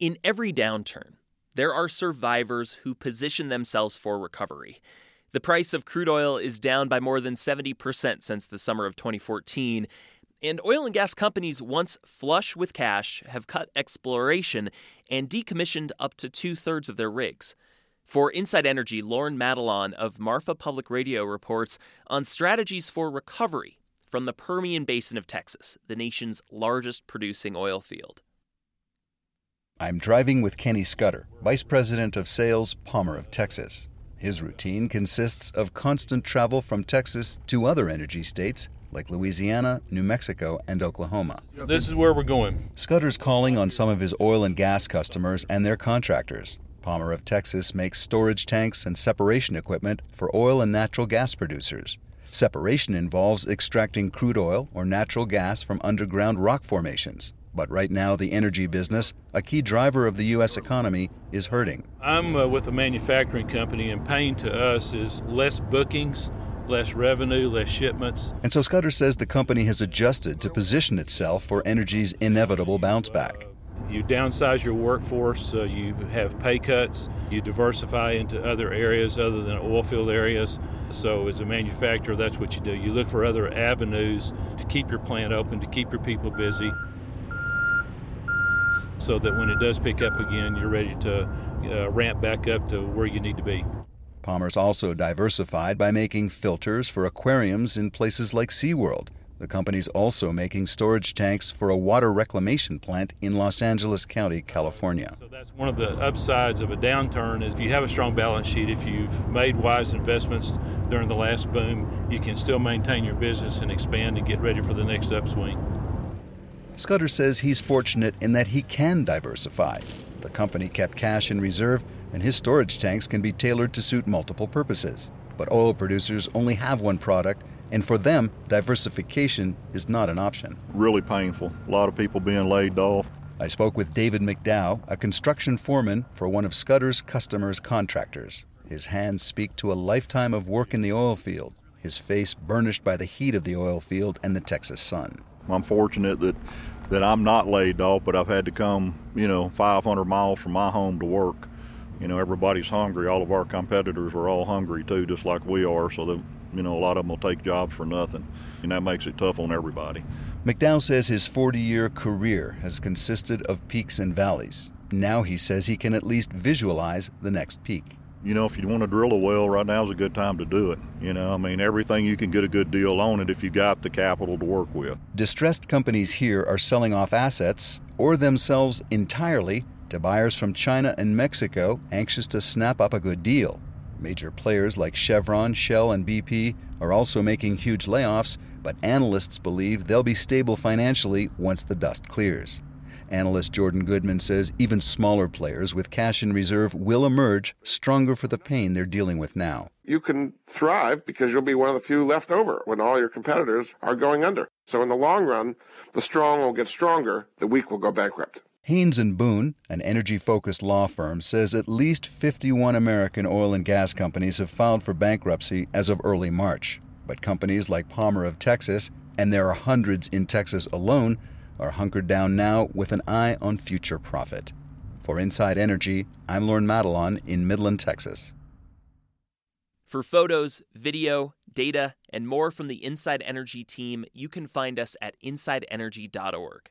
In every downturn, there are survivors who position themselves for recovery. The price of crude oil is down by more than 70% since the summer of 2014, and oil and gas companies, once flush with cash, have cut exploration and decommissioned up to two thirds of their rigs. For Inside Energy, Lorne Matalon of Marfa Public Radio reports on strategies for recovery from the Permian Basin of Texas, the nation's largest producing oil field. I'm driving with Kenny Scudder, Vice President of Sales, Palmer of Texas. His routine consists of constant travel from Texas to other energy states like Louisiana, New Mexico, and Oklahoma. This is where we're going. Scudder's calling on some of his oil and gas customers and their contractors. Palmer of Texas makes storage tanks and separation equipment for oil and natural gas producers. Separation involves extracting crude oil or natural gas from underground rock formations. But right now, the energy business, a key driver of the U.S. economy, is hurting. I'm uh, with a manufacturing company, and pain to us is less bookings, less revenue, less shipments. And so Scudder says the company has adjusted to position itself for energy's inevitable bounce back. You downsize your workforce, uh, you have pay cuts, you diversify into other areas other than oil field areas. So, as a manufacturer, that's what you do. You look for other avenues to keep your plant open, to keep your people busy, so that when it does pick up again, you're ready to uh, ramp back up to where you need to be. Palmer's also diversified by making filters for aquariums in places like SeaWorld. The company's also making storage tanks for a water reclamation plant in Los Angeles County, California. So that's one of the upsides of a downturn is if you have a strong balance sheet, if you've made wise investments during the last boom, you can still maintain your business and expand and get ready for the next upswing. Scudder says he's fortunate in that he can diversify. The company kept cash in reserve, and his storage tanks can be tailored to suit multiple purposes. But oil producers only have one product, and for them, diversification is not an option. Really painful. A lot of people being laid off. I spoke with David McDowell, a construction foreman for one of Scudder's customers' contractors. His hands speak to a lifetime of work in the oil field, his face burnished by the heat of the oil field and the Texas sun. I'm fortunate that that I'm not laid off, but I've had to come, you know, 500 miles from my home to work. You know, everybody's hungry. All of our competitors are all hungry too, just like we are. So that you know, a lot of them will take jobs for nothing, and that makes it tough on everybody. McDowell says his 40-year career has consisted of peaks and valleys. Now he says he can at least visualize the next peak you know, if you want to drill a well, right now is a good time to do it. You know, I mean, everything you can get a good deal on it if you got the capital to work with. Distressed companies here are selling off assets or themselves entirely to buyers from China and Mexico anxious to snap up a good deal. Major players like Chevron, Shell, and BP are also making huge layoffs, but analysts believe they'll be stable financially once the dust clears. Analyst Jordan Goodman says even smaller players with cash in reserve will emerge stronger for the pain they're dealing with now. You can thrive because you'll be one of the few left over when all your competitors are going under. So in the long run, the strong will get stronger, the weak will go bankrupt. Haynes and Boone, an energy-focused law firm, says at least 51 American oil and gas companies have filed for bankruptcy as of early March. But companies like Palmer of Texas, and there are hundreds in Texas alone, are hunkered down now with an eye on future profit. For Inside Energy, I'm Lorne Matalon in Midland, Texas. For photos, video, data, and more from the Inside Energy team, you can find us at insideenergy.org.